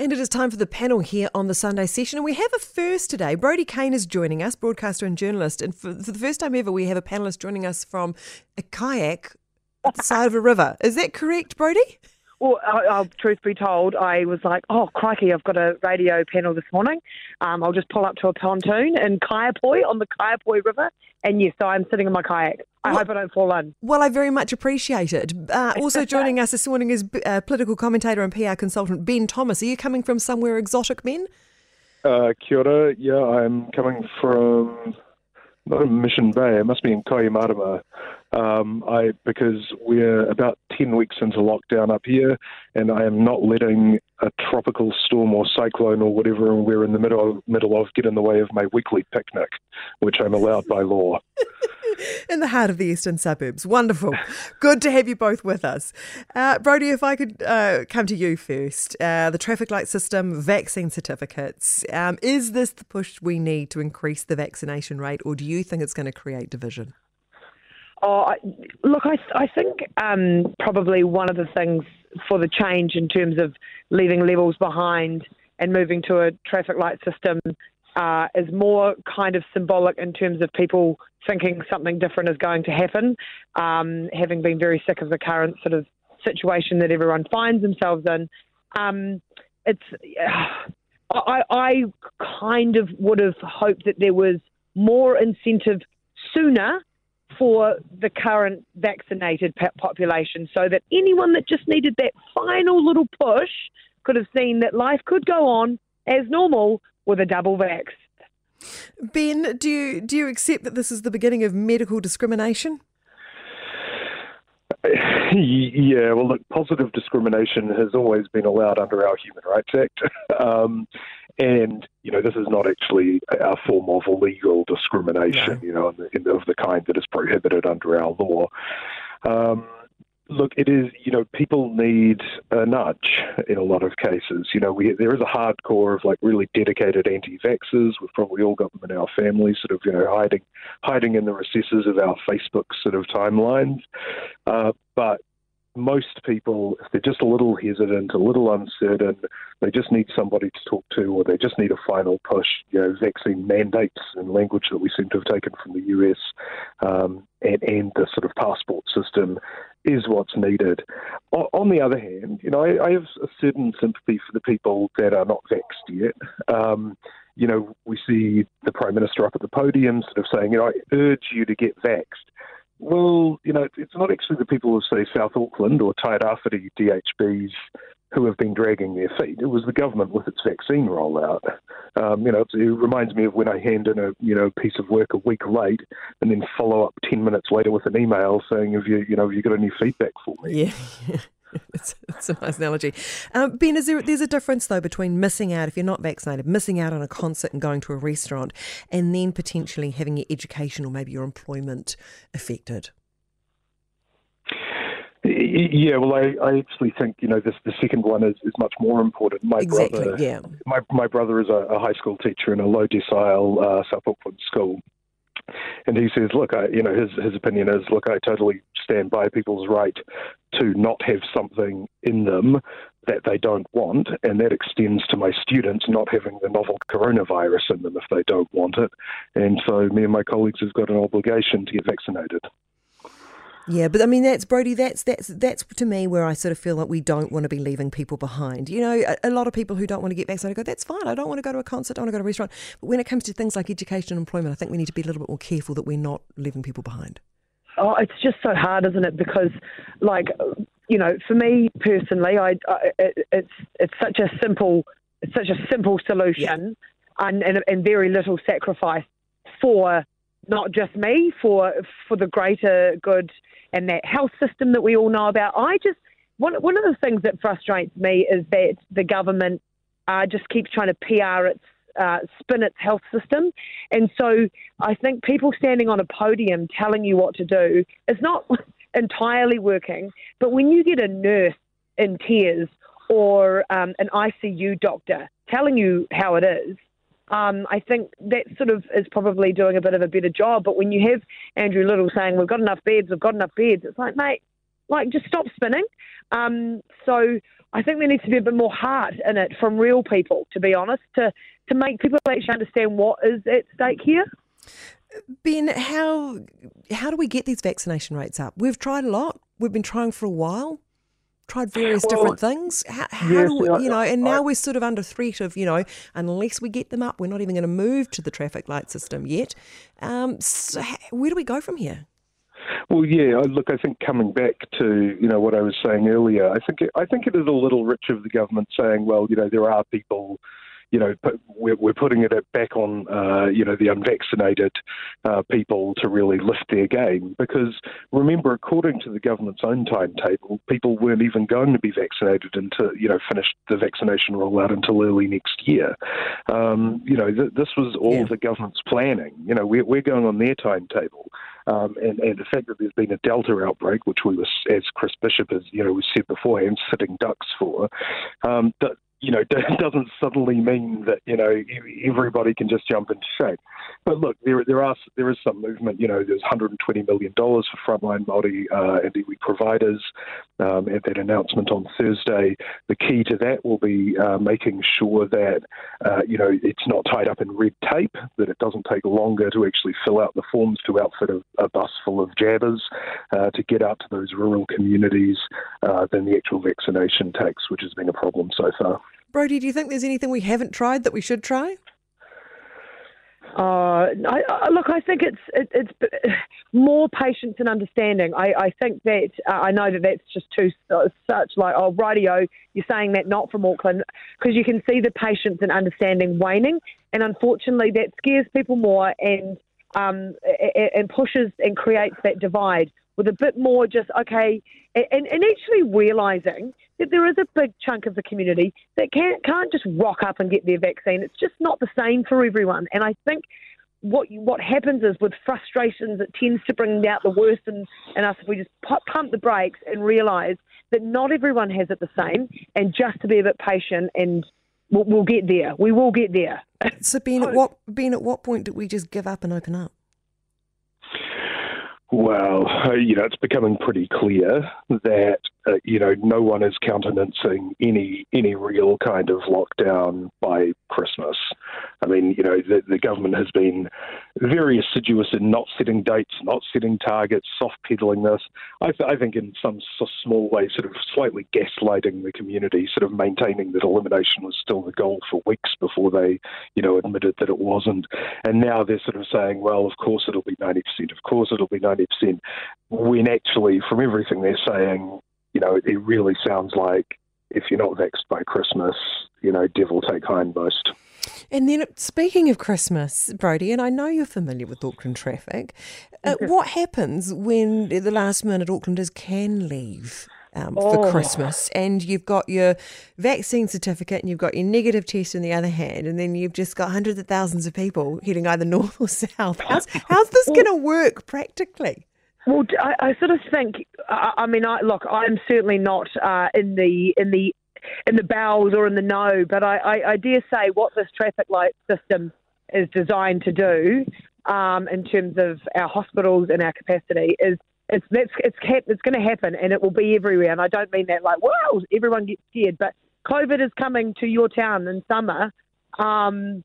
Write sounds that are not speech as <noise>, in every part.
And it is time for the panel here on the Sunday session. And we have a first today. Brodie Kane is joining us, broadcaster and journalist. And for, for the first time ever, we have a panelist joining us from a kayak side of a river. Is that correct, Brodie? Well, uh, truth be told, I was like, oh, crikey, I've got a radio panel this morning. Um, I'll just pull up to a pontoon in Kaiapoi on the Kaiapoi River. And yes, so I'm sitting in my kayak. I well, hope I don't fall in. Well, I very much appreciate it. Uh, also <laughs> joining us this morning is uh, political commentator and PR consultant Ben Thomas. Are you coming from somewhere exotic, Ben? Uh, kia ora. Yeah, I'm coming from not Mission Bay. It must be in Kohimarama. Um, I because we're about ten weeks into lockdown up here, and I am not letting a tropical storm or cyclone or whatever and we're in the middle middle of get in the way of my weekly picnic, which I'm allowed by law. <laughs> in the heart of the eastern suburbs. Wonderful. Good to have you both with us. Uh, Brodie, if I could uh, come to you first. Uh, the traffic light system, vaccine certificates. Um, is this the push we need to increase the vaccination rate, or do you think it's going to create division? Oh, look, I, I think um, probably one of the things for the change in terms of leaving levels behind and moving to a traffic light system uh, is more kind of symbolic in terms of people thinking something different is going to happen, um, having been very sick of the current sort of situation that everyone finds themselves in. Um, it's <sighs> I, I kind of would have hoped that there was more incentive sooner for the current vaccinated population so that anyone that just needed that final little push could have seen that life could go on as normal with a double vax. Ben, do you do you accept that this is the beginning of medical discrimination? <sighs> Yeah, well, look, positive discrimination has always been allowed under our Human Rights Act. <laughs> Um, and you know this is not actually a form of illegal discrimination, you know, in the, of the kind that is prohibited under our law. Um, look, it is you know people need a nudge in a lot of cases. You know, we there is a hardcore of like really dedicated anti-vaxxers. We've probably all got them in our families, sort of you know hiding hiding in the recesses of our Facebook sort of timelines. Uh, but most people, if they're just a little hesitant, a little uncertain, they just need somebody to talk to, or they just need a final push. You know, vaccine mandates and language that we seem to have taken from the US, um, and, and the sort of passport system is what's needed. On the other hand, you know, I, I have a certain sympathy for the people that are not vaxxed yet. Um, you know, we see the Prime Minister up at the podium sort of saying, you know, I urge you to get vaxxed. Well, you know, it's not actually the people of, say, South Auckland or Tairawhiti DHBs who have been dragging their feet. It was the government with its vaccine rollout. Um, you know, it reminds me of when I hand in a you know piece of work a week late and then follow up ten minutes later with an email saying, "Have you you know have you got any feedback for me?" Yeah. <laughs> <laughs> it's, it's, a nice analogy. Um, ben, is there, there's a difference though between missing out if you're not vaccinated, missing out on a concert and going to a restaurant, and then potentially having your education or maybe your employment affected. Yeah, well, I, I actually think you know this the second one is, is much more important. My exactly, brother, yeah. My my brother is a, a high school teacher in a low decile uh, South Auckland school, and he says, look, I, you know, his his opinion is, look, I totally stand by people's right to not have something in them that they don't want, and that extends to my students not having the novel coronavirus in them if they don't want it. And so, me and my colleagues have got an obligation to get vaccinated. Yeah, but I mean that's Brodie. That's that's that's to me where I sort of feel like we don't want to be leaving people behind. You know, a, a, lot of people who don't want to get vaccinated go, "That's fine. I don't want to go to a concert. I don't want to go to a restaurant." But when it comes to things like education and employment, I think we need to be a little bit more careful that we're not leaving people behind. Oh, it's just so hard, isn't it? Because, like, you know, for me personally, I, I it, it's it's such a simple it's such a simple solution, yeah. and, and and very little sacrifice for not just me, for for the greater good and that health system that we all know about. I just one one of the things that frustrates me is that the government uh, just keeps trying to PR its uh, spin its health system, and so I think people standing on a podium telling you what to do is not <laughs> entirely working. But when you get a nurse in tears or um, an ICU doctor telling you how it is, um, I think that sort of is probably doing a bit of a better job. But when you have Andrew Little saying we've got enough beds, we've got enough beds, it's like, mate, like just stop spinning. Um, so I think there needs to be a bit more heart in it from real people, to be honest, to to make people actually understand what is at stake here. Ben, how how do we get these vaccination rates up? We've tried a lot. We've been trying for a while. Tried various well, different things. How, how yes, do we, you know? And now I, we're sort of under threat of you know, unless we get them up, we're not even going to move to the traffic light system yet. Um, so where do we go from here? Well, yeah. Look, I think coming back to you know what I was saying earlier, I think it, I think it is a little rich of the government saying, well, you know, there are people you know, we're, we're putting it back on, uh, you know, the unvaccinated uh, people to really lift their game. Because remember, according to the government's own timetable, people weren't even going to be vaccinated until, you know, finish the vaccination rollout until early next year. Um, you know, th- this was all yeah. the government's planning. You know, we're, we're going on their timetable. Um, and, and the fact that there's been a Delta outbreak, which we were, as Chris Bishop has, you know, we said beforehand, sitting ducks for, um, that you know, <laughs> doesn't suddenly mean that you know everybody can just jump into shape. But look, there there are there is some movement. You know, there's 120 million dollars for frontline Māori uh, and iwi providers. Um, at that announcement on Thursday, the key to that will be uh, making sure that uh, you know it's not tied up in red tape, that it doesn't take longer to actually fill out the forms to outfit a, a bus full of jabbers uh, to get out to those rural communities uh, than the actual vaccination takes, which has been a problem so far. Brodie, do you think there's anything we haven't tried that we should try? Uh, I, I, look, I think it's it, it's <sighs> more patience and understanding. I, I think that uh, I know that that's just too such like oh radio. You're saying that not from Auckland because you can see the patience and understanding waning, and unfortunately that scares people more and um, and pushes and creates that divide with a bit more just okay, and, and actually realizing that there is a big chunk of the community that can't can't just rock up and get their vaccine. It's just not the same for everyone, and I think. What what happens is with frustrations, it tends to bring out the worst in, in us if we just pump the brakes and realise that not everyone has it the same, and just to be a bit patient and we'll, we'll get there. We will get there. So, Ben, at <laughs> what Ben, at what point did we just give up and open up? Well, <laughs> you know, it's becoming pretty clear that uh, you know no one is countenancing any any real kind of lockdown by Christmas. I mean, you know, the, the government has been very assiduous in not setting dates, not setting targets, soft peddling this. I, th- I think in some small way, sort of slightly gaslighting the community, sort of maintaining that elimination was still the goal for weeks before they, you know, admitted that it wasn't. And now they're sort of saying, well, of course it'll be 90%, of course it'll be 90%, when actually, from everything they're saying, you know, it really sounds like if you're not vaxxed by Christmas, you know, devil take hindmost. And then, speaking of Christmas, Brodie, and I know you're familiar with Auckland traffic, uh, what happens when the last minute Aucklanders can leave? Um, oh. For Christmas, and you've got your vaccine certificate, and you've got your negative test in the other hand, and then you've just got hundreds of thousands of people heading either <laughs> north or south. How's, how's this going to work practically? Well, I, I, sort of think. I, I mean, I, look, I'm certainly not uh, in the in the in the bowels or in the know, but I, I, dare say what this traffic light system is designed to do um, in terms of our hospitals and our capacity is it's that's it's it's going to happen and it will be everywhere. And I don't mean that like wow everyone gets scared, but COVID is coming to your town in summer. Um,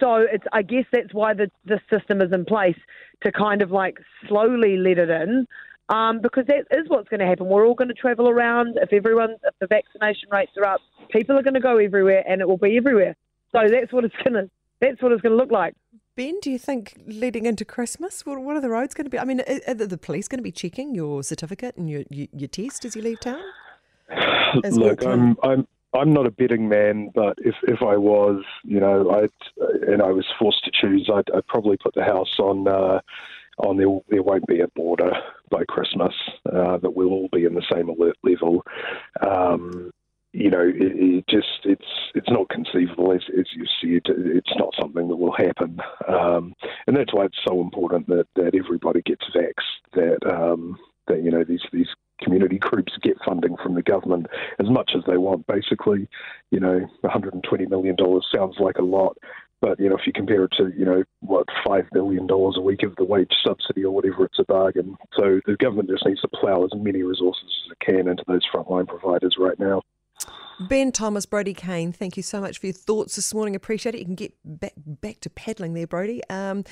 so it's I guess that's why the the system is in place to kind of like slowly let it in um, because that is what's going to happen. We're all going to travel around. If everyone, if the vaccination rates are up, people are going to go everywhere, and it will be everywhere. So that's what it's going to. That's what it's going to look like. Ben, do you think leading into Christmas, what, what are the roads going to be? I mean, are the police going to be checking your certificate and your your, your test as you leave town? As Look, I'm, I'm I'm not a betting man, but if, if I was, you know, I and I was forced to choose, I'd, I'd probably put the house on uh, on there. There won't be a border by Christmas. Uh, that we'll all be in the same alert level. Um, you know, it, it, just it's it's not conceivable as, as you said. It's not something that will happen, um, and that's why it's so important that, that everybody gets vaxxed. That um, that you know these these community groups get funding from the government as much as they want. Basically, you know, 120 million dollars sounds like a lot, but you know, if you compare it to you know what five billion dollars a week of the wage subsidy or whatever, it's a bargain. So the government just needs to plough as many resources as it can into those frontline providers right now. Ben Thomas, Brodie Kane, thank you so much for your thoughts this morning. Appreciate it. You can get back, back to paddling there, Brodie. Um,